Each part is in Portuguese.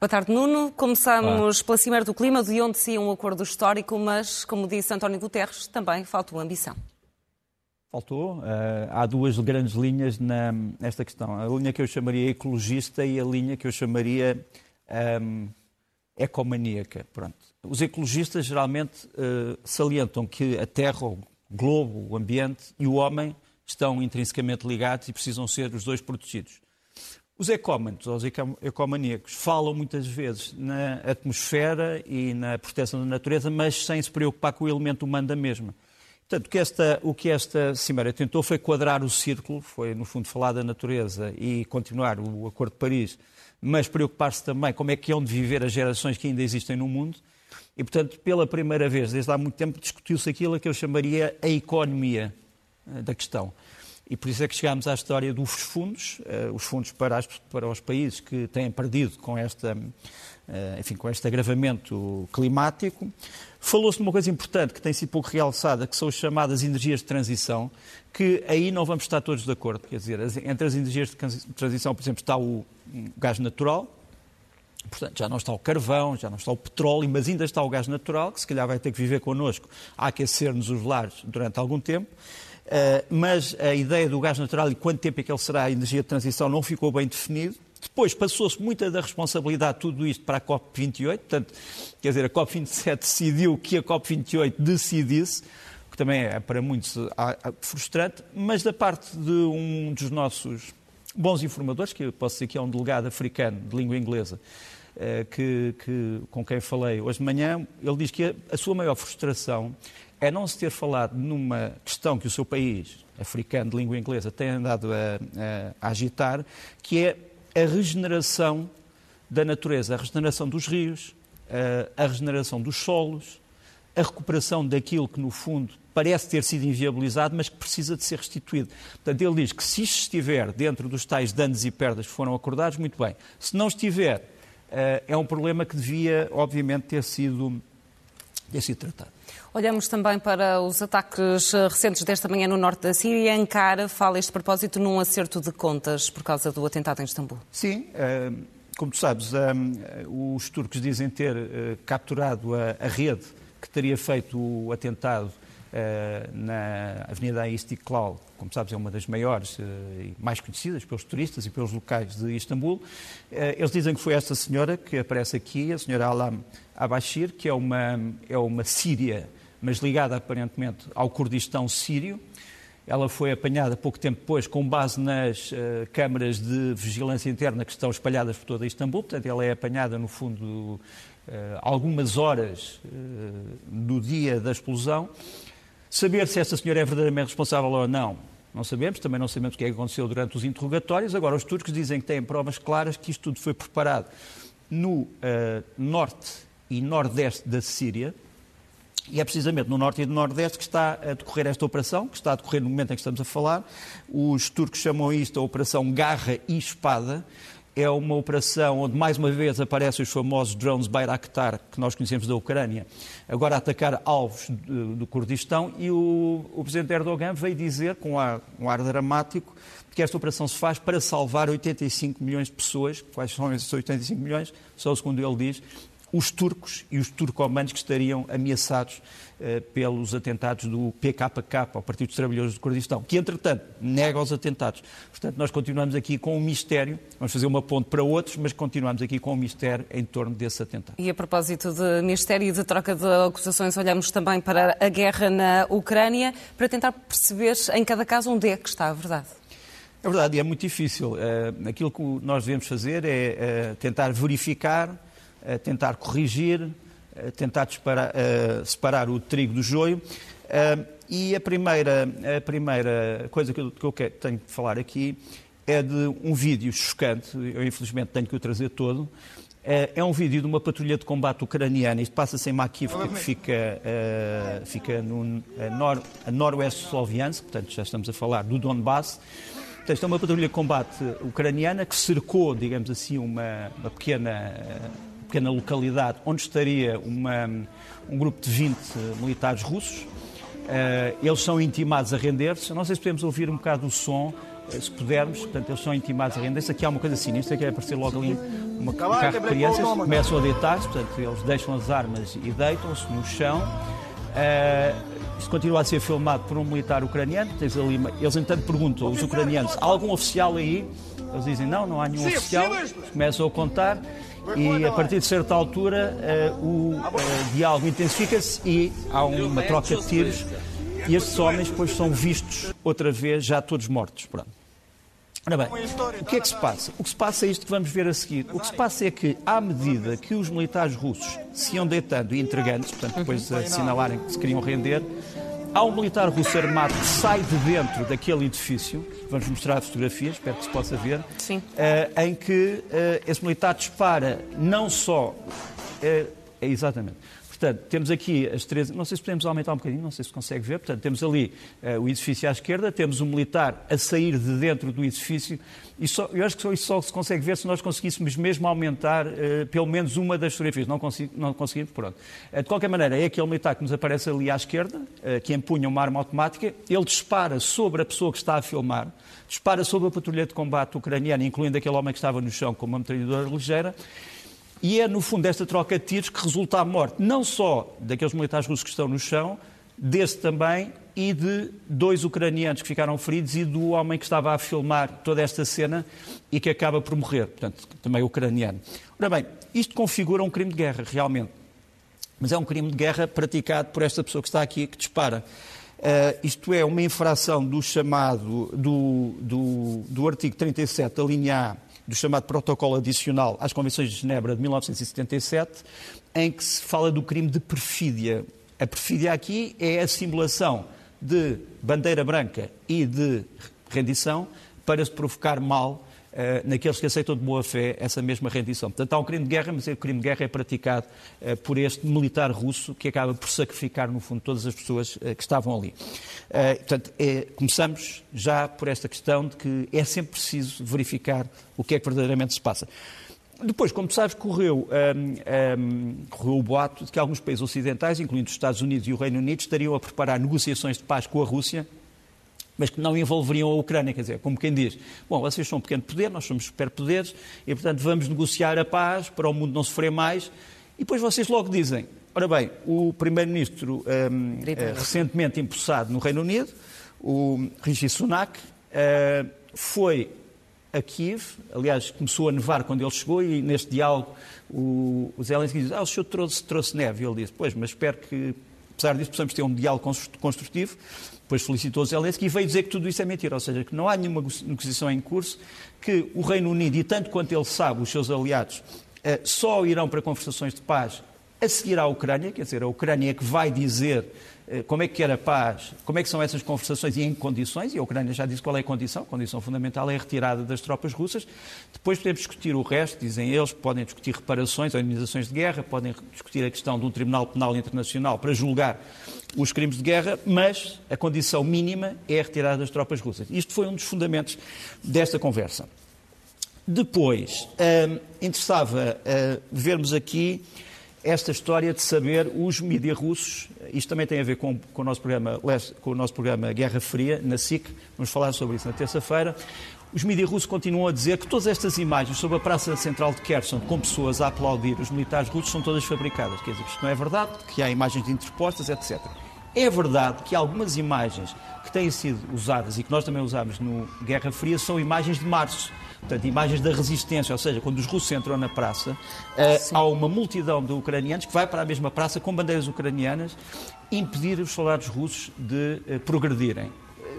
Boa tarde, Nuno. Começamos pela Cimeira do Clima, de onde se um acordo histórico, mas, como disse António Guterres, também faltou ambição. Faltou. Uh, há duas grandes linhas na, nesta questão. A linha que eu chamaria ecologista e a linha que eu chamaria um, ecomaníaca. Pronto. Os ecologistas geralmente uh, salientam que a Terra, o globo, o ambiente e o homem estão intrinsecamente ligados e precisam ser os dois protegidos. Os ecómanos, os ecomaníacos, falam muitas vezes na atmosfera e na proteção da natureza, mas sem se preocupar com o elemento humano da mesma. Portanto, o que esta, o que esta Cimeira tentou foi quadrar o círculo, foi, no fundo, falar da natureza e continuar o Acordo de Paris, mas preocupar-se também como é que hão de viver as gerações que ainda existem no mundo. E, portanto, pela primeira vez, desde há muito tempo, discutiu-se aquilo que eu chamaria a economia eh, da questão. E por isso é que chegámos à história dos fundos, uh, os fundos para, as, para, os países que têm perdido com, esta, uh, enfim, com este agravamento climático. Falou-se de uma coisa importante que tem sido pouco realçada, que são as chamadas energias de transição, que aí não vamos estar todos de acordo. Quer dizer, entre as energias de transição, por exemplo, está o, o gás natural, Portanto, já não está o carvão, já não está o petróleo, mas ainda está o gás natural, que se calhar vai ter que viver connosco a aquecer-nos os lares durante algum tempo. Uh, mas a ideia do gás natural e quanto tempo é que ele será a energia de transição não ficou bem definido. Depois passou-se muita da responsabilidade de tudo isto para a COP28, portanto, quer dizer, a COP27 decidiu que a COP28 decidisse, que também é para muitos frustrante, mas da parte de um dos nossos bons informadores, que eu posso dizer que é um delegado africano de língua inglesa, eh, que, que, com quem falei hoje de manhã, ele diz que a, a sua maior frustração é não se ter falado numa questão que o seu país, africano de língua inglesa, tem andado a, a, agitar, que é a regeneração da natureza, a regeneração dos rios, a, a regeneração dos solos, a recuperação daquilo que, no fundo, parece ter sido inviabilizado, mas que precisa de ser restituído. Portanto, ele diz que se isto estiver dentro dos tais danos e perdas que foram acordados, muito bem. Se não estiver, eh, é um problema que devia, obviamente, ter sido, sido tratado. Olhamos também para os ataques recentes desta manhã no norte da Síria. Ankara fala este propósito num acerto de contas por causa do atentado em Istambul. Sim, eh, como tu sabes, eh, os turcos dizem ter capturado a rede que teria feito o atentado na Avenida Istiklal, como sabes, é uma das maiores uh, e mais conhecidas pelos turistas e pelos locais de Istambul. Uh, eles dizem que foi esta senhora que aparece aqui, a senhora Alam Abashir, que é uma, é uma síria, mas ligada aparentemente ao Kurdistão sírio. Ela foi apanhada pouco tempo depois, com base nas câmaras de vigilância interna que estão espalhadas por toda Istambul. Portanto, ela é apanhada, no fundo, algumas horas do dia da explosão. Saber se esta senhora é verdadeiramente responsável ou não, não sabemos, também não sabemos o que é que aconteceu durante os interrogatórios. Agora, os turcos dizem que têm provas claras que isto tudo foi preparado no uh, norte e nordeste da Síria. E é precisamente no norte e no nordeste que está a decorrer esta operação, que está a decorrer no momento em que estamos a falar. Os turcos chamam isto a Operação Garra e Espada é uma operação onde mais uma vez aparecem os famosos drones Bayraktar, que nós conhecemos da Ucrânia, agora a atacar alvos do, Kurdistão e o, o, presidente Erdogan veio dizer, com um ar, um ar dramático, que esta operação se faz para salvar 85 milhões de pessoas. Quais são esses 85 milhões? Só segundo ele diz, os turcos e os turcomanos que estariam ameaçados eh, pelos atentados do PKK, o Partido dos Trabalhadores do Kurdistão, que, entretanto, nega os atentados. Portanto, nós continuamos aqui com um mistério, vamos fazer uma ponte para outros, mas continuamos aqui com um mistério em torno desse atentado. E a propósito de mistério e de troca de acusações, olhamos também para a guerra na Ucrânia, para tentar perceber em cada caso onde é que está a verdade. É verdade, e é muito difícil. Uh, aquilo que nós devemos fazer é uh, tentar verificar tentar corrigir, tentar disparar, separar o trigo do joio. E a primeira, a primeira coisa que eu, que tenho de falar aqui é de um vídeo chocante, eu infelizmente tenho que o trazer todo, é um vídeo de uma patrulha de combate ucraniana, isto passa-se em Makivka, que fica, uh, fica no a nor, noroeste de Sloviansk, portanto já estamos a falar do Donbass. Portanto, é uma patrulha de combate ucraniana que cercou, digamos assim, uma, uma pequena pequena localidade onde estaria uma, um grupo de 20 militares russos. eles são intimados a render-se. Não sei se podemos ouvir um bocado o som, se pudermos. Portanto, eles são intimados a render-se. Aqui há uma coisa sinistra, que é aparecer logo ali uma, um carro de crianças. Começam a deitar-se, portanto, eles deixam as armas e deitam-se no chão. Isto continua a ser filmado por um militar ucraniano. Tens ali, eles, entanto, perguntam aos ucranianos: há algum oficial aí? Eles dizem: não, não há nenhum oficial. Começam a contar e a partir de certa altura uh, o uh, diálogo intensifica-se e há uma troca de tiros e estes homens depois são vistos outra vez já todos mortos. Pronto. Ora bem, o que é que se passa? O que se passa é isto que vamos ver a seguir. O que se passa é que, à medida que os militares russos se iam deitando e entregando-se, portanto, depois de assinalarem que se queriam render, há um militar russo armado que sai de dentro daquele edifício, vamos mostrar fotografias, espero que se possa ver, uh, em que uh, esse militar dispara não só. Uh, é exatamente. Portanto, temos aqui as três. Não sei se podemos aumentar um bocadinho, não sei se consegue ver. Portanto, temos ali uh, o edifício à esquerda, temos um militar a sair de dentro do edifício. E só, eu acho que só, isso só se consegue ver se nós conseguíssemos mesmo aumentar uh, pelo menos uma das fotografias. Não, consigo, não conseguimos, pronto. Uh, de qualquer maneira, é aquele militar que nos aparece ali à esquerda, que empunha uma arma automática. Ele dispara sobre a pessoa que está a filmar, dispara sobre a patrulha de combate ucraniana, incluindo aquele homem que estava no chão com uma metralhadora ligeira. E é, no fundo, esta troca de tiros que resulta a morte não só daqueles militares russos que estão no chão, desse também e de dois ucranianos que ficaram feridos e do homem que estava a filmar toda esta cena e que acaba por morrer, portanto, também ucraniano. Ora bem, isto configura um crime de guerra, realmente. Mas é um crime de guerra praticado por esta pessoa que está aqui, que dispara. Uh, isto é uma infração do chamado, do, do, do artigo 37, da linha A do chamado Protocolo Adicional às Convenções de Genebra de 1977, em que se fala do crime de perfídia. A perfídia aqui é a simulação de bandeira branca e de rendição para se provocar mal naqueles que aceitam de boa fé essa mesma rendição. Portanto, há um crime de guerra, mas o crime de guerra é praticado uh, por este militar russo que acaba por sacrificar, no fundo, todas as pessoas uh, que estavam ali. Portanto, é, começamos já por esta questão de que é sempre preciso verificar o que é que verdadeiramente se passa. Depois, como sabes, correu, um, um, correu o boato de que alguns países ocidentais, incluindo os Estados Unidos e o Reino Unido, estariam a preparar negociações de paz com a Rússia, mas que não envolveriam a Ucrânia. Quer dizer, como quem diz, bom, vocês são um pequeno poder, nós somos superpoderes, e portanto vamos negociar a paz para o mundo não sofrer mais, e depois vocês logo dizem, Ora bem, o Primeiro-Ministro um, uh, recentemente empossado no Reino Unido, o Rishi Sunak, uh, foi a Kiev, aliás, começou a nevar quando ele chegou e neste diálogo o, o Zelensky diz, ah, o senhor trouxe, trouxe neve. E ele disse, pois, mas espero que, apesar disso, possamos ter um diálogo construtivo. Depois felicitou Zelensky e veio dizer que tudo isso é mentira, ou seja, que não há nenhuma negociação em curso, que o Reino Unido, e tanto quanto ele sabe, os seus aliados, uh, só irão para conversações de paz a seguir à Ucrânia, quer dizer, a Ucrânia é que vai dizer eh, como é que quer a paz, como é que são essas conversações e em que condições, e a Ucrânia já disse qual é a condição, a condição fundamental é a retirada das tropas russas. Depois podemos discutir o resto, dizem eles, podem discutir reparações indenizações de guerra, podem discutir a questão de um Tribunal Penal Internacional para julgar os crimes de guerra, mas a condição mínima é a retirada das tropas russas. Isto foi um dos fundamentos desta conversa. Depois, hum, interessava hum, vermos aqui esta história de saber os mídias russos, isto também tem a ver com, com, o nosso programa, com o nosso programa Guerra Fria, na SIC, vamos falar sobre isso na terça-feira. Os mídias russos continuam a dizer que todas estas imagens sobre a Praça Central de Kherson, com pessoas a aplaudir os militares russos, são todas fabricadas. Quer dizer isto não é verdade, que há imagens interpostas, etc. É verdade que algumas imagens que têm sido usadas e que nós também usamos no Guerra Fria são imagens de março portanto, imagens da resistência, ou seja, quando os russos entram na praça, uh, há uma multidão de ucranianos que vai para a mesma praça com bandeiras ucranianas impedir os soldados russos de uh, progredirem.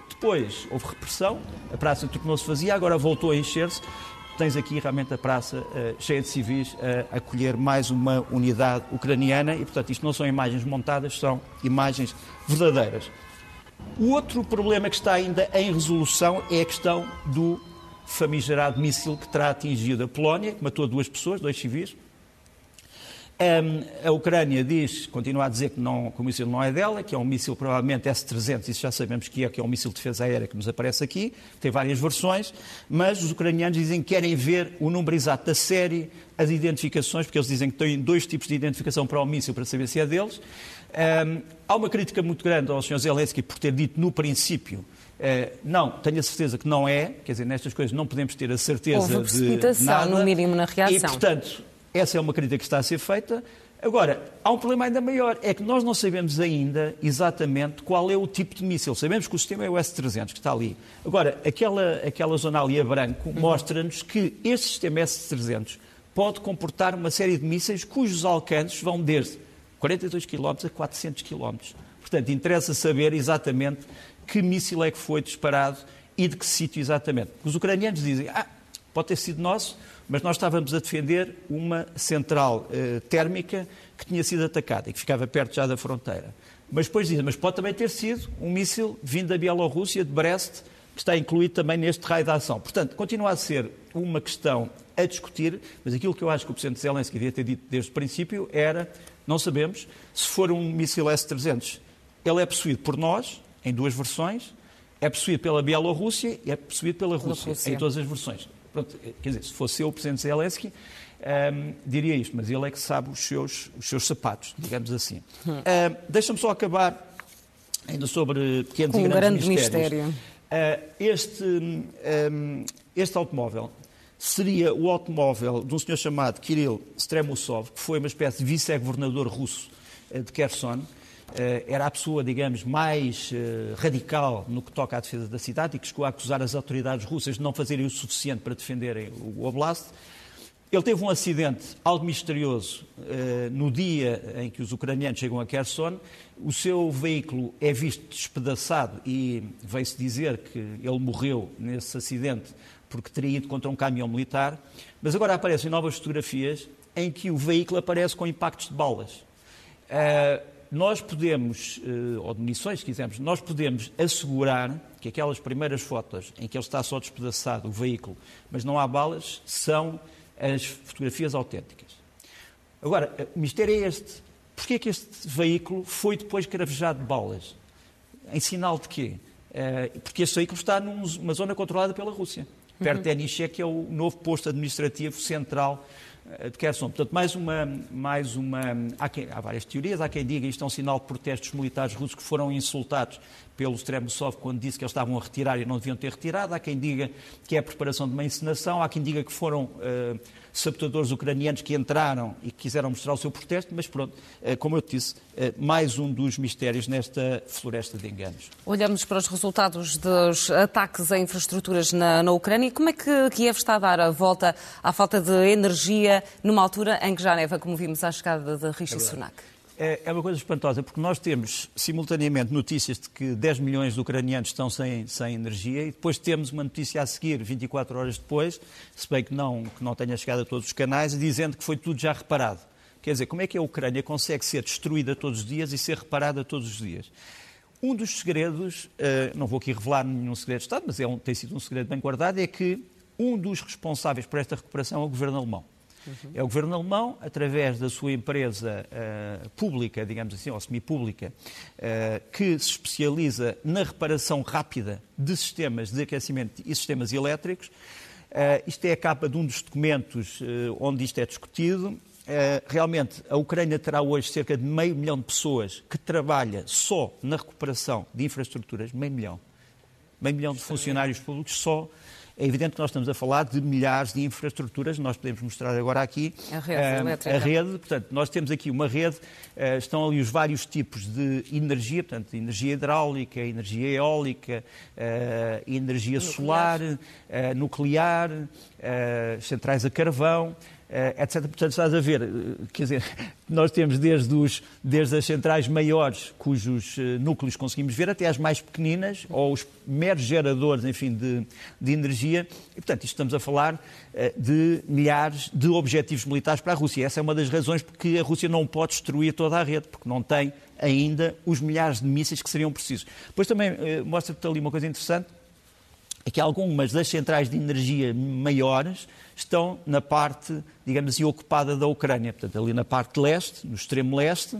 Depois houve repressão, a praça tornou-se vazia, agora voltou a encher-se. Tens aqui realmente a praça uh, cheia de civis a acolher mais uma unidade ucraniana e, portanto, isto não são imagens montadas, são imagens verdadeiras. O outro problema que está ainda em resolução é a questão do famigerado míssil que terá atingido a Polónia, que matou duas pessoas, dois civis. a Ucrânia diz, continua a dizer que, não, que o míssil não é dela, que é um míssil provavelmente S-300, isso já sabemos que é, que é um míssil de defesa aérea que nos aparece aqui, tem várias versões, mas os ucranianos dizem que querem ver o número exato da série, as identificações, porque eles dizem que têm dois tipos de identificação para o míssil para saber se é deles. Um, há uma crítica muito grande ao Sr. Zelensky por ter dito no princípio Uh, não, tenho a certeza que não é, quer dizer, nestas coisas não podemos ter a certeza Houve precipitação, de nada. no mínimo, na reação. E, portanto, essa é uma crítica que está a ser feita. Agora, há um problema ainda maior, é que nós não sabemos ainda exatamente qual é o tipo de míssil. Sabemos que o sistema é o S-300, que está ali. Agora, aquela, aquela zona ali a branco mostra-nos que este sistema S-300 pode comportar uma série de mísseis cujos alcances vão desde 42 km a 400 km. Portanto, interessa saber exatamente que míssil é que foi disparado e de que sítio exatamente. Os ucranianos dizem, ah, pode ter sido nosso, mas nós estávamos a defender uma central uh, térmica que tinha sido atacada e que ficava perto já da fronteira. Mas depois dizem, mas pode também ter sido um míssil vindo da Bielorrússia, de Brest, que está incluído também neste raio de ação. Portanto, continua a ser uma questão a discutir, mas aquilo que eu acho que o Presidente Zelensky devia ter dito desde o princípio era, não sabemos, se for um míssil S-300, ele é possuído por nós, em duas versões, é possuído pela Bielorrússia e é possuído pela Rússia, Rússia, em todas as versões. Pronto, quer dizer, se fosse eu o Presidente Zelensky, um, ehm, diria isto, mas ele é que sabe os seus, os seus sapatos, digamos assim. Hum. Uh, Deixa-me só acabar ainda sobre pequenos Com e grandes grande mistérios. mistério. Uh, este, um, ehm, este automóvel seria o automóvel de um senhor chamado Kirill Stremusov, que foi uma espécie de vice-governador russo uh, de Kherson, eh, era a pessoa, digamos, mais eh, radical no que toca à defesa da cidade e que chegou a acusar as autoridades russas de não fazerem o suficiente para defenderem o Oblast. Ele teve um acidente algo misterioso eh, no dia em que os ucranianos chegam a Kherson. O seu veículo é visto despedaçado e veio-se dizer que ele morreu nesse acidente porque teria ido contra um caminhão militar. Mas agora aparecem novas fotografias em que o veículo aparece com impactos de balas nós podemos, eh, ou de munições, se quisermos, nós podemos assegurar que aquelas primeiras fotos em que ele está só despedaçado, o veículo, mas não há balas, são as fotografias autênticas. Agora, o mistério é este. Porquê é que este veículo foi depois cravejado de balas? Em sinal de quê? Eh, porque este veículo está numa zona controlada pela Rússia. Perto uhum. de Enichek, que é o novo posto administrativo central eh, de Kherson. Portanto, mais uma. Mais uma há, quem, há, várias teorias. Há quem diga isto é um sinal de protestos militares russos que foram insultados pelo Stremusov quando disse que eles estavam a retirar e não deviam ter retirado. Há quem diga que é a preparação de uma encenação. Há quem diga que foram. Uh, sabotadores ucranianos que entraram e que quiseram mostrar o seu protesto, mas pronto, uh, como eu te disse, uh, mais um dos mistérios nesta floresta de enganos. Olhamos para os resultados dos ataques a infraestruturas na, na Ucrânia. Como é que Kiev está a dar a volta à falta de energia numa altura em que já neva, como vimos à chegada de Rishi é Sunak? É, é uma coisa espantosa, porque nós temos simultaneamente notícias de que 10 milhões de ucranianos estão sem, sem energia e depois temos uma notícia a seguir, 24 horas depois, se bem que não, que não tenha chegado a todos os canais, dizendo que foi tudo já reparado. Quer dizer, como é que a Ucrânia consegue ser destruída todos os dias e ser reparada todos os dias? Um dos segredos, eh, não vou aqui revelar nenhum segredo de Estado, mas é um, tem sido um segredo bem guardado, é que um dos responsáveis por esta recuperação é o governo alemão. Uhum. É o governo alemão, através da sua empresa uh, pública, digamos assim, ou semipública, uh, que se especializa na reparação rápida de sistemas de aquecimento e sistemas elétricos. Uh, isto é a capa de um dos documentos onde isto é discutido. realmente, a Ucrânia terá hoje cerca de meio milhão de pessoas que trabalha só na recuperação de infraestruturas, meio milhão. Meio milhão de funcionários públicos só é evidente que nós estamos a falar de milhares de infraestruturas, nós podemos mostrar agora aqui a rede, uh, a rede portanto, nós temos aqui uma rede, uh, estão ali os vários tipos de energia, portanto, energia hidráulica, energia eólica, uh, energia nuclear. solar, nuclear, centrais a carvão, eh, etc. Portanto, estás a ver, eh, quer dizer, nós temos desde, os, desde as centrais maiores, cujos eh, núcleos conseguimos ver, até as mais pequeninas, ou os meros geradores, enfim, de, de energia. E, portanto, isto estamos a falar de milhares de objetivos militares para a Rússia. Essa é uma das razões porque a Rússia não pode destruir toda a rede, porque não tem ainda os milhares de mísseis que seriam precisos. Depois também mostra-te ali uma coisa interessante, é que algumas das centrais de energia maiores estão na parte, digamos assim, ocupada da Ucrânia, portanto, ali na parte leste, no extremo leste,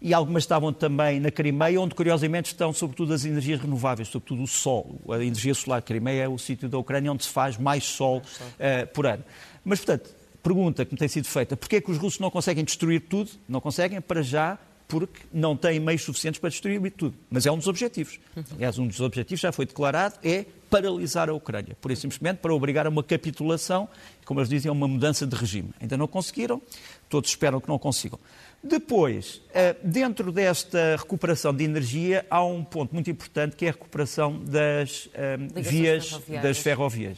e algumas estavam também na Crimeia, onde curiosamente estão sobretudo as energias renováveis, sobretudo o sol. A energia solar de Crimeia é o sítio da Ucrânia onde se faz mais sol uh, por ano. Mas, portanto, pergunta que me tem sido feita, porquê é que os russos não conseguem destruir tudo? Não conseguem, para já, porque não têm meios suficientes para destruir tudo. Mas é um dos objetivos. Aliás, um dos objetivos já foi declarado, é paralisar a Ucrânia. Por simplesmente para obrigar a uma capitulação, como eles dizem, a uma mudança de regime. Ainda não conseguiram, todos esperam que não consigam. Depois, eh, dentro desta recuperação de energia, há um ponto muito importante que é a recuperação das um, eh, vias das ferrovias.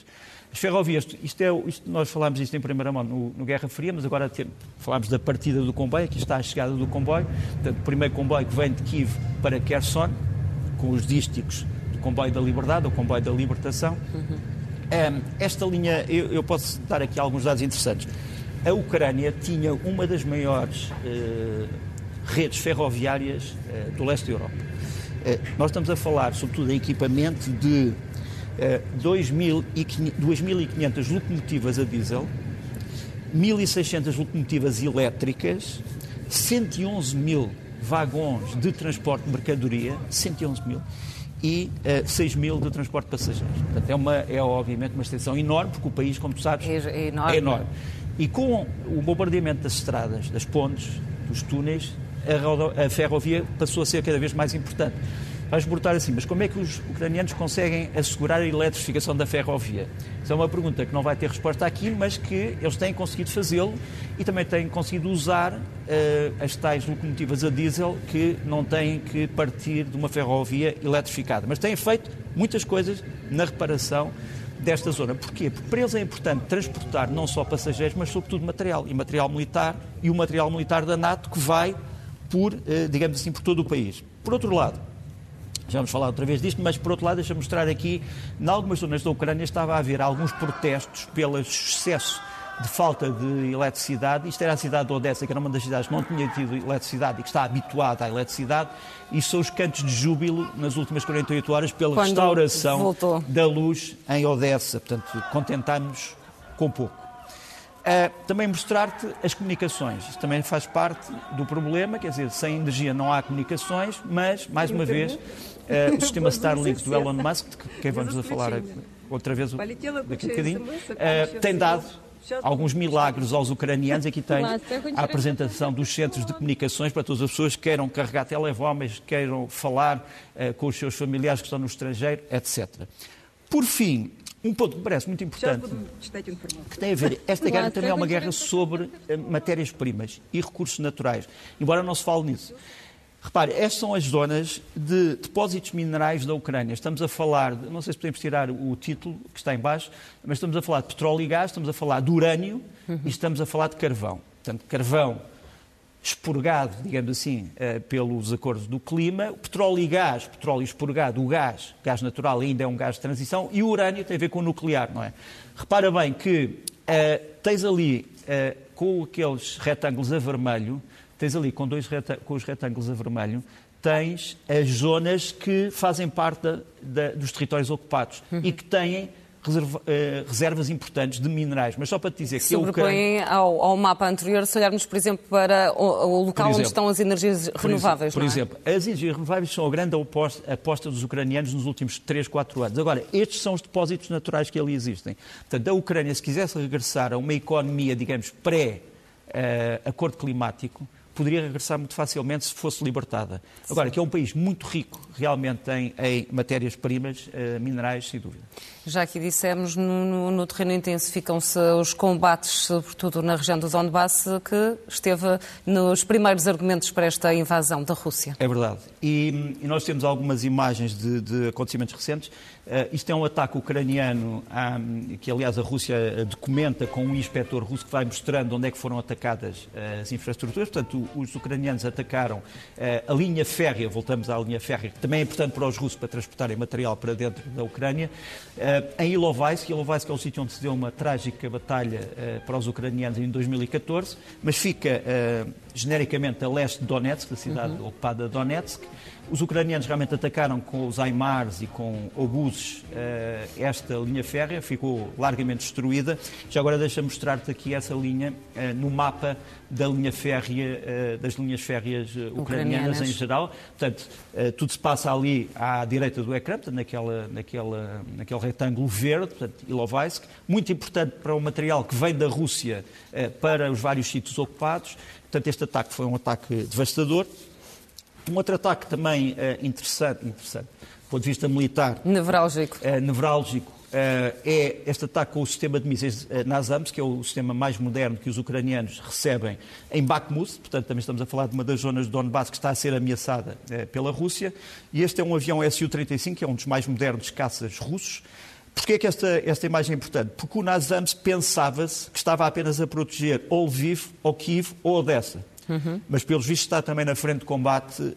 As ferrovias, isto é, isto, nós falámos isto em primeira mão no, no Guerra Fria, mas agora tem, falámos da partida do comboio, aqui está a chegada do comboio, portanto, o primeiro comboio que vem de Kiev para Kherson, com os dísticos do comboio da liberdade, ou comboio da libertação. Uhum. Um, esta linha, eu, eu, posso dar aqui alguns dados interessantes. A Ucrânia tinha uma das maiores uh, redes ferroviárias uh, do leste da Europa. Uh, nós estamos a falar, sobretudo, em equipamento de 2.500 locomotivas a diesel, 1.600 locomotivas elétricas, 111 mil vagões de transporte de mercadoria, 111 mil, e uh, 6 mil de transporte de passageiros. Portanto, é, uma, é obviamente uma extensão enorme, porque o país, como tu sabes, é, é, enorme. é enorme. E com o bombardeamento das estradas, das pontes, dos túneis, a, a ferrovia passou a ser cada vez mais importante. Vais perguntar assim, mas como é que os ucranianos conseguem assegurar a eletrificação da ferrovia? Isso é uma pergunta que não vai ter resposta aqui, mas que eles têm conseguido fazê-lo e também têm conseguido usar uh, as tais locomotivas a diesel que não têm que partir de uma ferrovia eletrificada. Mas têm feito muitas coisas na reparação desta zona. Porquê? Porque para eles é importante transportar não só passageiros, mas sobretudo material, e material militar, e o material militar da NATO que vai por, eh, digamos assim, por todo o país. Por outro lado, já vamos falar outra vez disto, mas por outro lado, deixa-me mostrar aqui, em algumas zonas da Ucrânia estava a haver alguns protestos pelo excesso de falta de eletricidade. Isto era a cidade de Odessa, que era uma das cidades que não tinha tido eletricidade e que está habituada à eletricidade. E são os cantos de júbilo nas últimas 48 horas pela Quando restauração voltou. da luz em Odessa. Portanto, contentámos com pouco. Uh, também mostrar-te as comunicações. Isto também faz parte do problema, quer dizer, sem energia não há comunicações, mas, mais uma vez, uh, o sistema Starlink do Elon Musk, de quem vamos a falar outra vez daqui a um bocadinho, uh, tem dado alguns milagres aos ucranianos. Aqui tem a apresentação dos centros de comunicações para todas as pessoas que queiram carregar telemóveis, queiram falar com os seus familiares que estão no estrangeiro, etc. Por fim, um ponto que me parece muito importante, que tem a ver, esta guerra também é uma guerra sobre eh, matérias-primas e recursos naturais, embora não se fale nisso. Repare, estas são as zonas de depósitos minerais da Ucrânia. Estamos a falar, de, não sei se podemos tirar o título que está em baixo, mas estamos a falar de petróleo e gás, estamos a falar de urânio e estamos a falar de carvão. Portanto, carvão expurgado, digamos assim, eh, pelos acordos do clima. Petróleo e gás, petróleo expurgado, o gás, gás natural ainda é um gás de transição, e o urânio tem a ver com o nuclear, não é? Repara bem que uh, tens ali, uh, com aqueles retângulos a vermelho, tens ali com, dois com os retângulos a vermelho, tens as zonas que fazem parte da, da, dos territórios ocupados uhum. e que têm reserva, uh, reservas importantes de minerais. Mas só para te dizer que Sobrepõe Ucrânia... ao, ao mapa anterior, se olharmos, por exemplo, para o, o local exemplo, onde estão as energias renováveis. Por, é? exemplo, as energias renováveis são a grande aposta, aposta dos ucranianos nos últimos 3, 4 anos. Agora, estes são os depósitos naturais que ali existem. Portanto, a Ucrânia, se quisesse regressar a uma economia, digamos, pré-acordo uh, climático, poderia regressar muito facilmente se fosse libertada. Agora, que é um país muito rico realmente em, em matérias-primas, uh, minerais, sem dúvida. Já aqui dissemos, no, no, no terreno intensificam-se os combates, sobretudo na região do Donbass, que esteve nos primeiros argumentos para esta invasão da Rússia. É verdade. E, e nós temos algumas imagens de, de acontecimentos recentes. Uh, isto é um ataque ucraniano, um, que aliás a Rússia eh, documenta com um inspetor russo que vai mostrando onde é que foram atacadas uh, as infraestruturas. Portanto, os ucranianos atacaram uh, a linha férrea, voltamos à linha férrea, que também é importante para os russos para transportarem material para dentro da Ucrânia. Em Ilovaisk, Ilovaisk é o sítio onde se deu uma trágica batalha para os ucranianos em 2014, mas fica genericamente a leste de Donetsk, a cidade uhum. ocupada de Donetsk. Os ucranianos realmente atacaram com os Aimars e com obuses eh, esta linha férrea, ficou largamente destruída. Já agora deixa mostrar-te aqui essa linha eh, no mapa da linha férrea, eh, das linhas férreas ucranianas, ucranianas, em geral. Portanto, tudo se passa ali à direita do ecrã, naquela, naquela, naquele retângulo verde, portanto, Ilovaisk. Muito importante para o material que vem da Rússia para os vários sítios ocupados. Portanto, este ataque foi um ataque devastador. Um outro ataque também uh, interessante, interessante, do ponto de vista militar. Nevrálgico. Uh, nevrálgico. Uh, é este ataque com o sistema de mísseis NASAMS, que é o sistema mais moderno que os ucranianos recebem em Bakhmut, portanto também estamos a falar de uma das zonas de Donbass que está a ser ameaçada pela Rússia, e este é um avião Su-35, que é um dos mais modernos caças russos. Porquê é que esta, esta imagem é importante? Porque o NASAMS pensava-se que estava apenas a proteger ou Lviv, ou Kiev, ou Odessa. Uhum. Mas, pelos vistos, está também na frente de combate uh,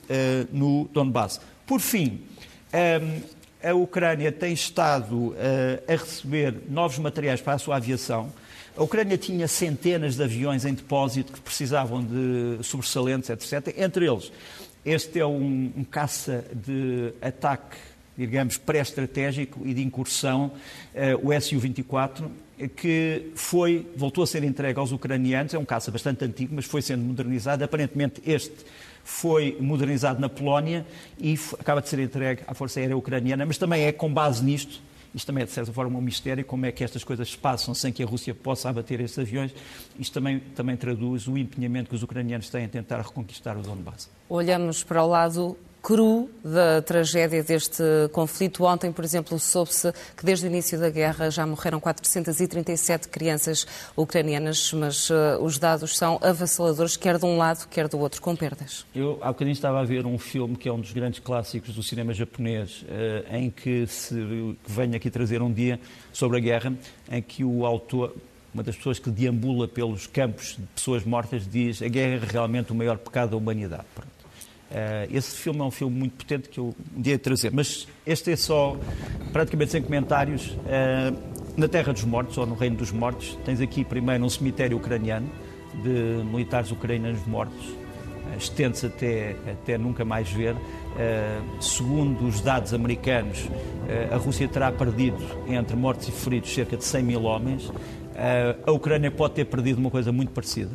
no Donbass. Por fim, um, ehm, a Ucrânia tem estado uh, a receber novos materiais para a sua aviação. A Ucrânia tinha centenas de aviões em depósito que precisavam de sobressalentes, etc. Entre eles, este é um, um caça de ataque, digamos, pré-estratégico e de incursão, uh, o Su-24, que foi, voltou a ser entregue aos ucranianos, é um caça bastante antigo, mas foi sendo modernizado. Aparentemente este foi modernizado na Polónia e acaba de ser entregue à Força Aérea Ucraniana, mas também é com base nisto, isto também é de certa forma um mistério, como é que estas coisas passam sem que a Rússia possa abater estes aviões. Isto também, também traduz o empenhamento que os ucranianos têm em tentar reconquistar o Donbass. Olhamos para o lado cru da tragédia deste conflito. Ontem, por exemplo, soube-se que desde o início da guerra já morreram 437 crianças ucranianas, mas uh, os dados são avassaladores, quer de um lado, quer do outro, com perdas. Eu há bocadinho estava a ver um filme que é um dos grandes clássicos do cinema japonês, uh, em que se que venho aqui trazer um dia sobre a guerra, em que o autor, uma das pessoas que deambula pelos campos de pessoas mortas diz a guerra é realmente o maior pecado da humanidade. Pronto. Uh, esse filme é um filme muito potente que eu um dia trazer, mas este é só praticamente sem comentários. Uh, na Terra dos Mortos, ou no Reino dos Mortos, tens aqui primeiro um cemitério ucraniano de militares ucranianos mortos, estende-se até, até nunca mais ver. Segundo os dados americanos, a Rússia terá perdido, entre mortos e feridos, cerca de 100 mil homens. A Ucrânia pode ter perdido uma coisa muito parecida.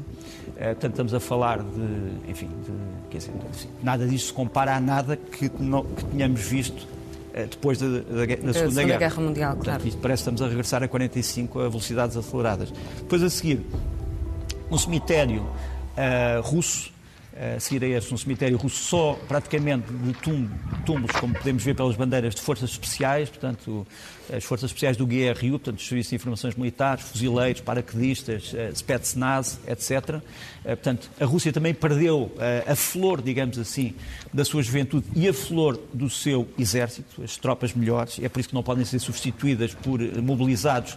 Uh, portanto, estamos a falar de, enfim, de, quer dizer, nada disso se compara a nada que, não, que tínhamos visto uh, depois da, da, da Segunda, Segunda Guerra. Guerra Mundial, portanto, claro. Isto parece que estamos a regressar a 45 a velocidades aceleradas. Depois a seguir, um cemitério russo a seguir a este, um cemitério russo só praticamente de túmulos, como podemos ver pelas bandeiras de forças especiais, portanto, as forças especiais do GRU, portanto, os serviços de informações militares, fuzileiros, paraquedistas, eh, Spetsnaz, etc. Eh, portanto, a Rússia também perdeu eh, a flor, digamos assim, da sua juventude e a flor do seu exército, as tropas melhores, é por isso que não podem ser substituídas por mobilizados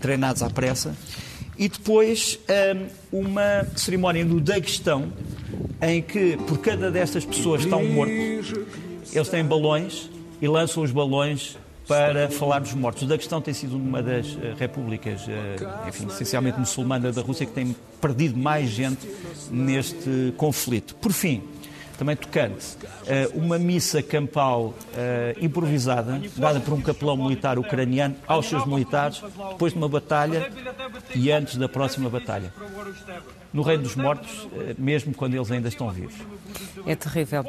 treinados à pressa. E depois uma cerimónia no Daguestão, em que por cada destas pessoas que estão mortos, eles têm balões e lançam os balões para falar dos mortos. O Daguestão tem sido uma das uh, repúblicas, uh, enfim, essencialmente muçulmana da Rússia, que tem perdido mais gente neste conflito. Por fim, também tocante, uma missa campal improvisada, dada por um capelão militar ucraniano aos seus militares, depois de uma batalha e antes da próxima batalha. No Reino dos Mortos, mesmo quando eles ainda estão vivos. É terrível.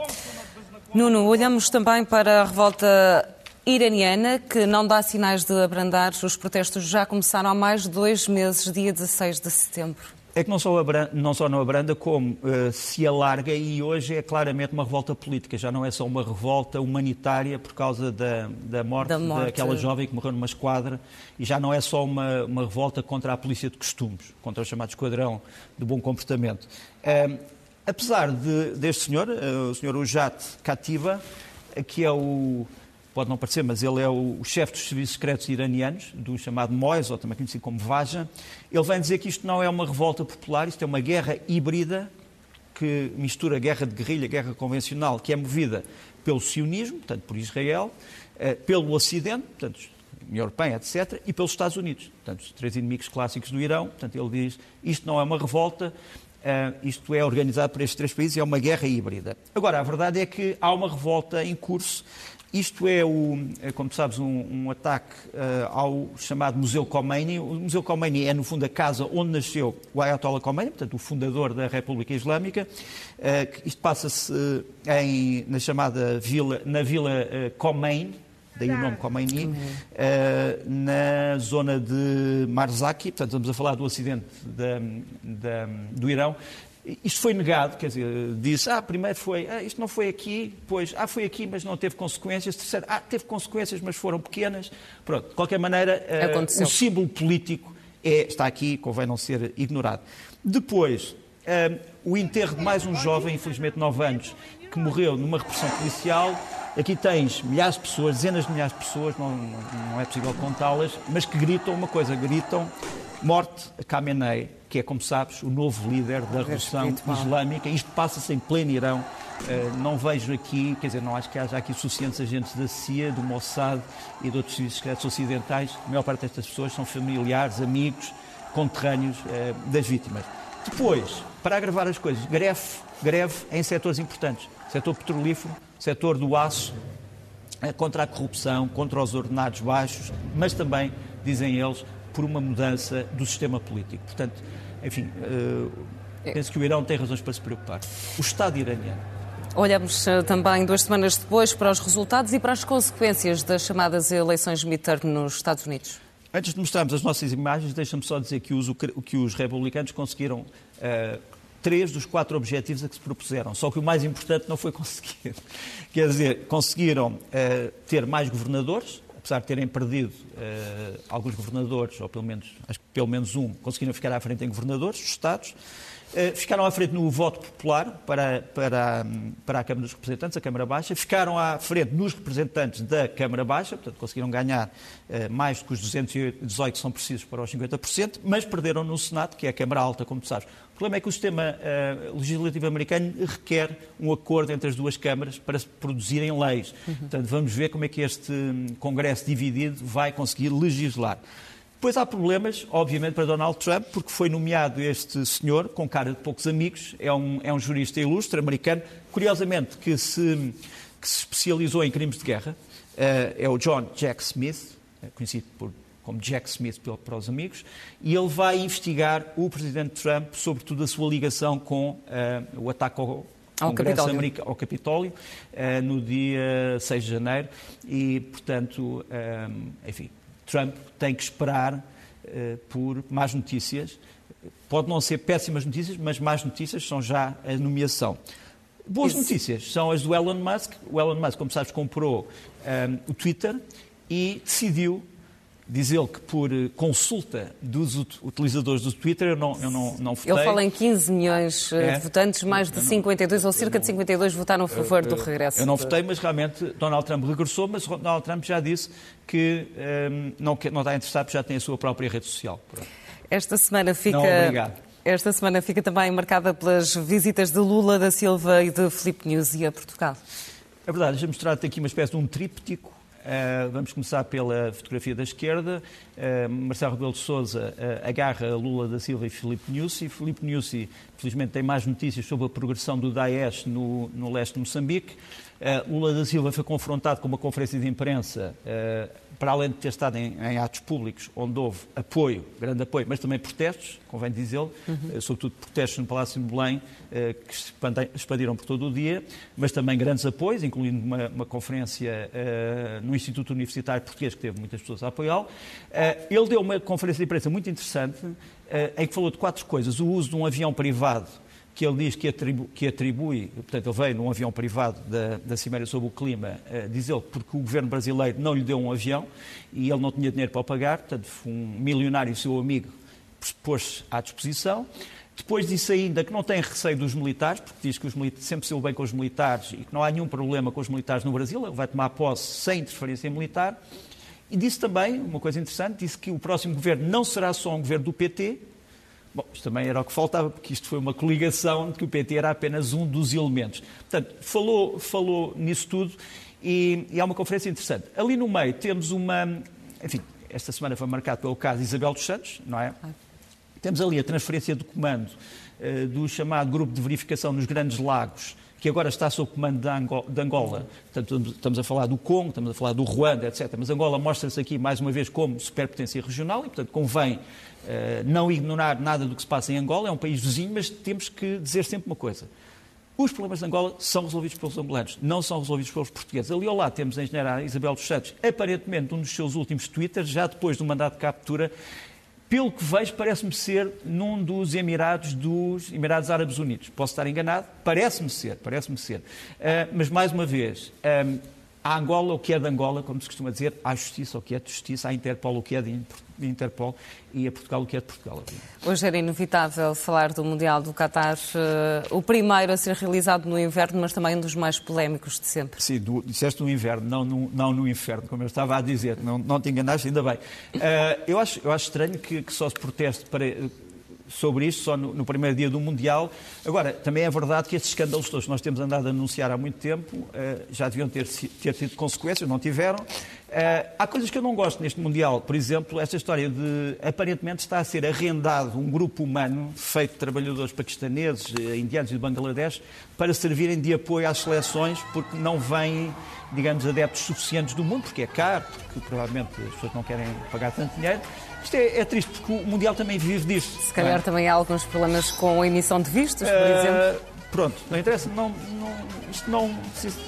Nuno, olhamos também para a revolta iraniana, que não dá sinais de abrandar. Os protestos já começaram há mais de dois meses, dia 16 de setembro. É que não só, abranda, não só não abranda, como uh, se alarga e hoje é claramente uma revolta política. Já não é só uma revolta humanitária por causa da, da, morte, da morte, daquela jovem que morreu numa esquadra e já não é só uma, uma revolta contra a polícia de costumes, contra o chamado esquadrão de bom comportamento. Uh, apesar de, deste senhor, uh, o senhor Ujat Katiba, que é o pode não parecer, mas ele é o, o chefe dos serviços secretos iranianos, do chamado MOIS, ou também conhecido como Vaja. Ele vem dizer que isto não é uma revolta popular, isto é uma guerra híbrida que mistura guerra de guerrilha, guerra convencional, que é movida pelo sionismo, portanto por Israel, eh, pelo Ocidente, portanto União Europeia, etc., e pelos Estados Unidos, portanto os três inimigos clássicos do Irão. Portanto ele diz isto não é uma revolta, Uh, isto é organizado por estes três países, é uma guerra híbrida. Agora, a verdade é que há uma revolta em curso. Isto é, o, é como sabes, um, um ataque uh, ao chamado Museu Khomeini. O Museu Khomeini é, no fundo, a casa onde nasceu o Ayatollah Khomeini, portanto, o fundador da República Islâmica. Uh, isto passa-se na chamada vila, na vila Khomeini, daí o nome Khomeini, uh, na zona de Marzaki, portanto estamos a falar do acidente da, da, do Irão. Isto foi negado, quer dizer, disse, ah, primeiro foi, ah, isto não foi aqui, depois, ah, foi aqui, mas não teve consequências, terceiro, ah, teve consequências, mas foram pequenas. Pronto, de qualquer maneira, uh, o símbolo político é, está aqui, convém não ser ignorado. Depois, uh, o enterro de mais um jovem, infelizmente 9 anos, que morreu numa repressão policial, Aqui tens milhares de pessoas, dezenas de milhares de pessoas, não, não é possível contá-las, mas que gritam uma coisa, gritam morte a Khamenei, que é, como sabes, o novo líder da Revolução Islâmica. Isto passa-se em pleno Irão. Uh, não vejo aqui, quer dizer, não acho que haja aqui suficientes agentes da CIA, do Mossad e de outros serviços secretos ocidentais. A maior parte destas pessoas são familiares, amigos, conterrâneos uh, das vítimas. Depois, para agravar as coisas, greve, greve em setores importantes. Setor petrolífero, setor do aço, eh, contra a corrupção, contra os ordenados baixos, mas também, dizem eles, por uma mudança do sistema político. Portanto, enfim, uh, penso que o Irão tem razões para se preocupar. O Estado iraniano. Olhamos eh, também duas semanas depois para os resultados e para as consequências das chamadas eleições midterm nos Estados Unidos. Antes de mostrarmos as nossas imagens, deixa-me só dizer que os, que os republicanos conseguiram uh, três dos quatro objetivos a que se propuseram. Só que o mais importante não foi conseguir. Quer dizer, conseguiram uh, ter mais governadores, apesar de terem perdido uh, alguns governadores, ou pelo menos, acho que pelo menos um, conseguiram ficar à frente em governadores dos Estados. Eh, ficaram à frente no voto popular para, para, para a Câmara dos Representantes, a Câmara Baixa, ficaram à frente nos representantes da Câmara Baixa, portanto conseguiram ganhar uh, mais do que os 218 que são precisos para os 50%, mas perderam no Senado, que é a Câmara Alta, como tu sabes. O problema é que o sistema uh, legislativo americano requer um acordo entre as duas câmaras para se produzirem leis. Uhum. Portanto, vamos ver como é que este hum, Congresso dividido vai conseguir legislar. Depois há problemas, obviamente, para Donald Trump, porque foi nomeado este senhor, com cara de poucos amigos, é um, é um jurista ilustre americano, curiosamente, que se, que se especializou em crimes de guerra, uh, é o John Jack Smith, é conhecido por, como Jack Smith para os amigos, e ele vai investigar o presidente Trump, sobretudo a sua ligação com uh, o ataque ao, ao Congresso Capitólio, ao Capitólio uh, no dia 6 de janeiro e, portanto, um, enfim, Trump tem que esperar uh, por más notícias. Pode não ser péssimas notícias, mas más notícias são já a nomeação. Boas notícias são as do Elon Musk. O Elon Musk, como sabes, comprou um, eh, o Twitter e decidiu Diz ele que por eh, consulta dos utilizadores do Twitter eu não, eu não, não votei. Ele fala em 15 milhões eh, é? de votantes, mais de 52 ou cerca não, de 52 votaram a favor eu, do regresso. Eu não votei, mas realmente Donald Trump regressou, mas Donald Trump já disse que um, ehm, não, não está interessado porque já tem a sua própria rede social. Esta semana fica... Não, obrigado. Esta semana fica também marcada pelas visitas de Lula da Silva e de Filipe News a Portugal. É verdade, deixa-me mostrar-te aqui uma espécie de um tríptico Uh, vamos começar pela fotografia da esquerda. Uh, Marcelo Rebelo de Sousa uh, agarra Lula da Silva e Filipe Nussi. Filipe Nussi, felizmente, tem mais notícias sobre a progressão do Daesh no, no leste de Moçambique. Lula da Silva foi confrontado com uma conferência de imprensa para além de ter estado em, em, atos públicos onde houve apoio, grande apoio, mas também protestos, convém dizê-lo, uhum. Eh, sobretudo protestos no Palácio de Belém, eh, que se expandiram por todo o dia, mas também grandes apoios, incluindo uma, uma conferência eh, no Instituto Universitário Português, que teve muitas pessoas a apoiá-lo. ele deu uma conferência de imprensa muito interessante, em que falou de quatro coisas. O uso de um avião privado que ele diz que atribui, que atribui, portanto, ele veio num avião privado da, da Cimeira sobre o Clima, uh, diz ele porque o governo brasileiro não lhe deu um avião e ele não tinha dinheiro para o pagar, portanto, um milionário, seu amigo, pôs à disposição. Depois disse ainda que não tem receio dos militares, porque diz que os militares, sempre se bem com os militares e que não há nenhum problema com os militares no Brasil, ele vai tomar posse sem interferência militar. E disse também, uma coisa interessante, disse que o próximo governo não será só um governo do PT, Bom, isto também era o que faltava, porque isto foi uma coligação de que o PT era apenas um dos elementos. Portanto, falou, falou nisso tudo e, e há uma conferência interessante. Ali no meio temos uma. Enfim, esta semana foi marcada pelo caso Isabel dos Santos, não é? Temos ali a transferência de comando uh, do chamado Grupo de Verificação nos Grandes Lagos, que agora está sob comando de Angola. Portanto, estamos a falar do Congo, estamos a falar do Ruanda, etc. Mas Angola mostra-se aqui, mais uma vez, como superpotência regional e, portanto, convém uh, não ignorar nada do que se passa em Angola. É um país vizinho, mas temos que dizer sempre uma coisa. Os problemas de Angola são resolvidos pelos angolanos, não são resolvidos pelos portugueses. Ali ao lado temos a engenheira Isabel dos Santos, aparentemente um dos seus últimos twitters, já depois do mandato de captura, pelo que vejo, parece-me ser num dos Emirados dos Emirados Árabes Unidos. Posso estar enganado? Parece-me ser, parece-me ser. Uh, mas, mais uma vez, um, há Angola o que é de Angola, como se costuma dizer, há justiça o que é de justiça, há Interpol o que é de Interpol e a Portugal o que é de Portugal. Hoje era inevitável falar do Mundial do Qatar, uh, o primeiro a ser realizado no inverno, mas também um dos mais polémicos de sempre. Sim, do, disseste no inverno, não no, não no inferno, como eu estava a dizer, não, não te enganaste, ainda bem. Uh, eu, acho, eu acho estranho que, que só se proteste para sobre isto só no, no, primeiro dia do Mundial. Agora, também é verdade que estes escândalos todos que nós temos andado a anunciar há muito tempo uh, já deviam ter, ter tido consequências, não tiveram. Uh, há coisas que eu não gosto neste Mundial. Por exemplo, esta história de aparentemente está a ser arrendado um grupo humano feito de trabalhadores paquistaneses, uh, indianos e de Bangladesh para servirem de apoio às seleções porque não vêm, digamos, adeptos suficientes do mundo, porque é caro, porque provavelmente as pessoas não querem pagar tanto dinheiro. Isto é, é, triste porque o Mundial também vive disto. Se calhar é? também há alguns problemas com a emissão de vistos, por uh, exemplo. Pronto, não interessa, não, não, isto não,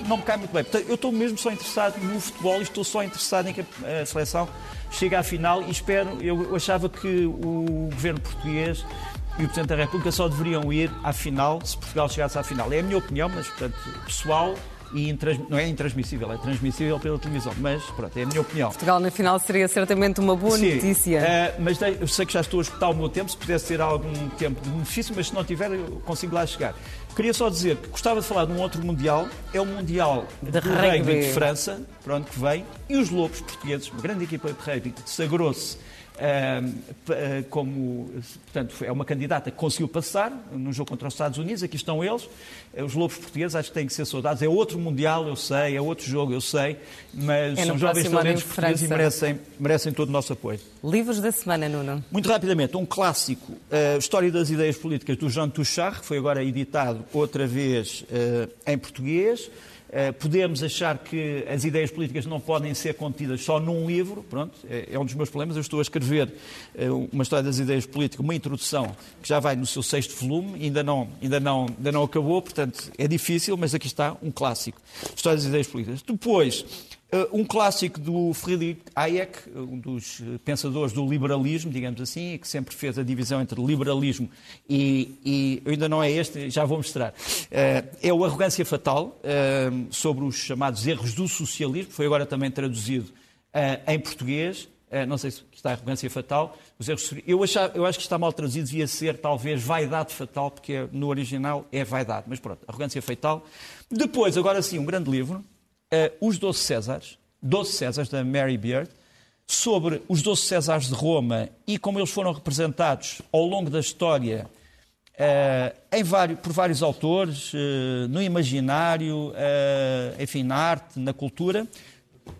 não me cai muito bem. Portanto, eu estou mesmo só interessado no futebol e estou só interessado em que a seleção chegue à final e espero, eu achava que o governo português e o Presidente da República só deveriam ir à final se Portugal chegasse à final. É a minha opinião, mas, portanto, pessoal, e não é intransmissível, é transmissível pela televisão. Mas, pronto, é a minha opinião. Portugal na final seria certamente uma boa Sim, notícia. Uh, mas eu sei que já estou a escutar o meu tempo, se pudesse ter algum tempo de benefício, mas se não tiver, eu consigo lá chegar. Queria só dizer que gostava de falar de um outro Mundial, é o Mundial de do de França, pronto, que vem, e os Lobos portugueses, uma grande equipa de rugby, sagrou-se eh, como, portanto, é uma candidata que conseguiu passar no jogo contra os Estados Unidos, aqui estão eles, eh, os Lobos Portugueses, acho que têm que ser saudados, é outro Mundial, eu sei, é outro jogo, eu sei, mas é são jovens talentos portugueses e merecem, merecem todo o nosso apoio. Livros da semana, Nuno. Muito rapidamente, um clássico, uh, História das Ideias Políticas, do Jean Touchard, que foi agora editado outra vez uh, em português, eh, podemos achar que as ideias políticas não podem ser contidas só num livro, pronto, é, é um dos meus problemas. Eu estou a escrever eh, uma história das ideias políticas, uma introdução que já vai no seu sexto volume, ainda não, ainda não, ainda não acabou, portanto é difícil, mas aqui está um clássico. História das ideias políticas. Depois, um clássico do Friedrich Hayek, um dos pensadores do liberalismo, digamos assim, que sempre fez a divisão entre liberalismo e, e ainda não é este, já vou mostrar. É o Arrogância Fatal, sobre os chamados erros do socialismo, foi agora também traduzido em português. não sei se está Arrogância Fatal. Os erros, eu, achava, eu acho que está mal traduzido, devia ser talvez Vaidade Fatal, porque no original é Vaidade, mas pronto, Arrogância Fatal. Depois, agora sim, um grande livro uh, Os Doze Césares, Doze Césares, da Mary Beard, sobre os Doze Césares de Roma e como eles foram representados ao longo da história uh, em vários, por vários autores, uh, no imaginário, enfim, na arte, na cultura.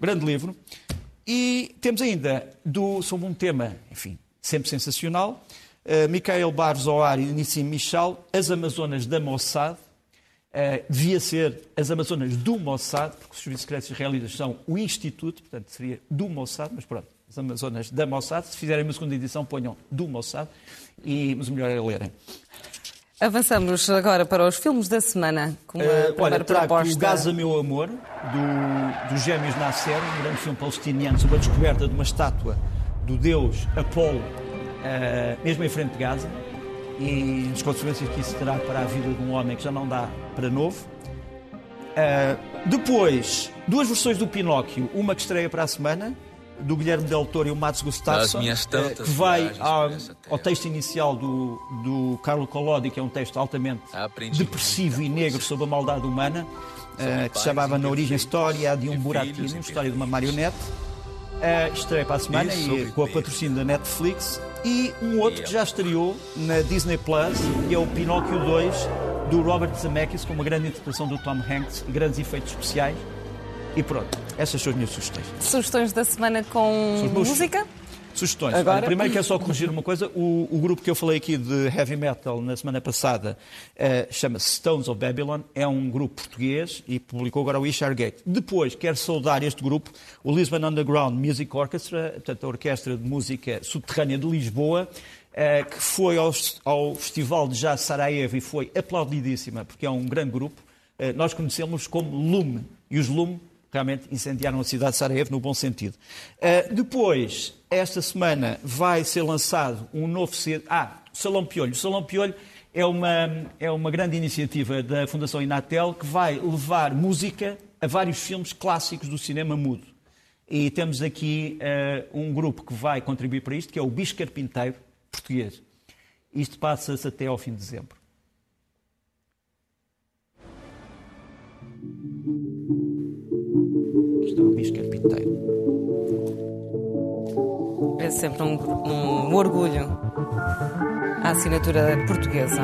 Grande livro. E temos ainda, do, sobre um tema, enfim, sempre sensacional, uh, Michael Barros e Nissim Michal, As Amazonas da Mossad, Uh, devia ser as Amazonas do Mossad, porque os serviços secretos israelitas são o Instituto, portanto seria do Mossad, mas pronto, as Amazonas da Mossad. Se fizerem uma segunda edição, ponham do Mossad, e, mas o melhor é lerem. Avançamos agora para os filmes da semana, com uma uh, olha, trago proposta. o Gaza Meu Amor, do, dos Gêmeos Nasser, um grande filme palestiniano sobre a descoberta de uma estátua do deus Apolo, uh, mesmo em frente de Gaza e as consequências que isso terá para a vida de um homem que já não dá para novo. Uh, depois, duas versões do Pinóquio, uma que estreia para a semana, do Guilherme Del Toro e o Mats Gustafsson, uh, que vai ao, ao, texto inicial do, do Carlo Collodi, que é um texto altamente depressivo e negro sobre a maldade humana, uh, que se chamava Na Origem História de um Buratino, história de uma marionete. Uh, estreia para a semana e com a patrocínio da Netflix. E um outro que já estreou na Disney Plus, que é o Pinóquio 2, do Robert Zemeckis, com uma grande interpretação do Tom Hanks grandes efeitos especiais. E pronto, essas são as minhas sugestões. Sugestões da semana com música? Sugestões. Agora... Olha, primeiro quero só corrigir uma coisa. O, o, grupo que eu falei aqui de heavy metal na semana passada uh, chama-se Stones of Babylon. É um grupo português e publicou agora o Ishar Gate. Depois, quero saudar este grupo, o Lisbon Underground Music Orchestra, portanto, a Orquestra de Música Subterrânea de Lisboa, uh, que foi ao, ao Festival de Jazz Sarajevo e foi aplaudidíssima, porque é um grande grupo. Uh, nós conhecemos como Lume. E os Lume realmente incendiaram a cidade de Sarajevo no bom sentido. Uh, depois, esta semana, vai ser lançado um novo. Ah, Salão Piolho. O Salão Piolho é uma, é uma grande iniciativa da Fundação Inatel que vai levar música a vários filmes clássicos do cinema mudo. E temos aqui uh, um grupo que vai contribuir para isto, que é o Bicho Carpinteiro português. Isto passa-se até ao fim de dezembro. Isto é o Bicho Carpinteiro. É sempre um, um orgulho a assinatura portuguesa.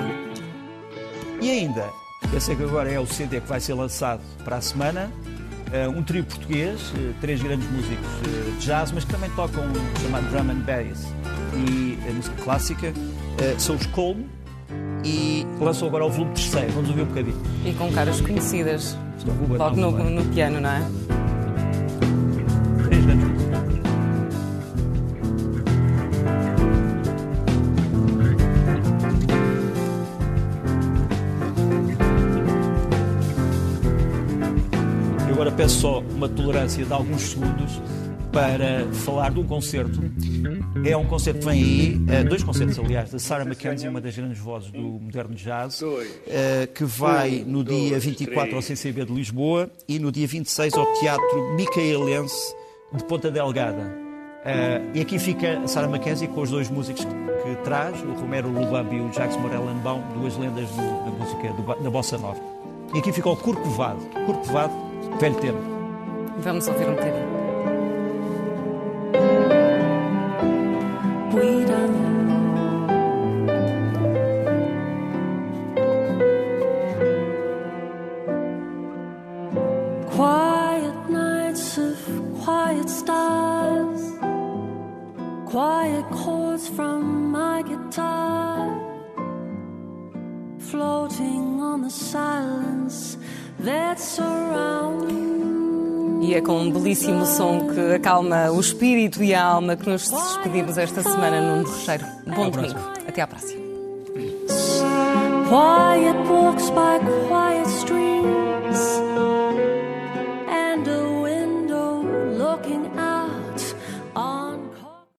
E ainda, eu sei que agora é o CD que vai ser lançado para a semana, eh, um trio português, eh, três grandes músicos eh, de jazz, mas que também tocam o chamado drum and bass e a música clássica, são os Colmo e lançam agora o volume terceiro. Vamos ouvir um bocadinho. E com caras conhecidas, logo no, no piano, não é? Peço só uma tolerância de alguns segundos para falar de um concerto. É um concerto que vem aí, eh, dois concertos, aliás, da Sarah Mackenzie, uma das grandes vozes do moderno jazz, eh, que vai no dia 24 ao CCB de Lisboa e no dia 26 ao Teatro Micaelense de Ponta Delgada. Uh, e aqui fica a Sarah Mackenzie com os dois músicos que, traz, o Romero Lubambi e o Jacques Morellenbaum, duas lendas da música da Bossa Nova. E aqui fica o Corcovado. Corcovado velho tema. Vamos ouvir um bocadinho. Som que acalma o espírito e a alma que nos despedimos esta semana num Rocheiro. Bom domingo. Até à próxima. Quiet walks by quiet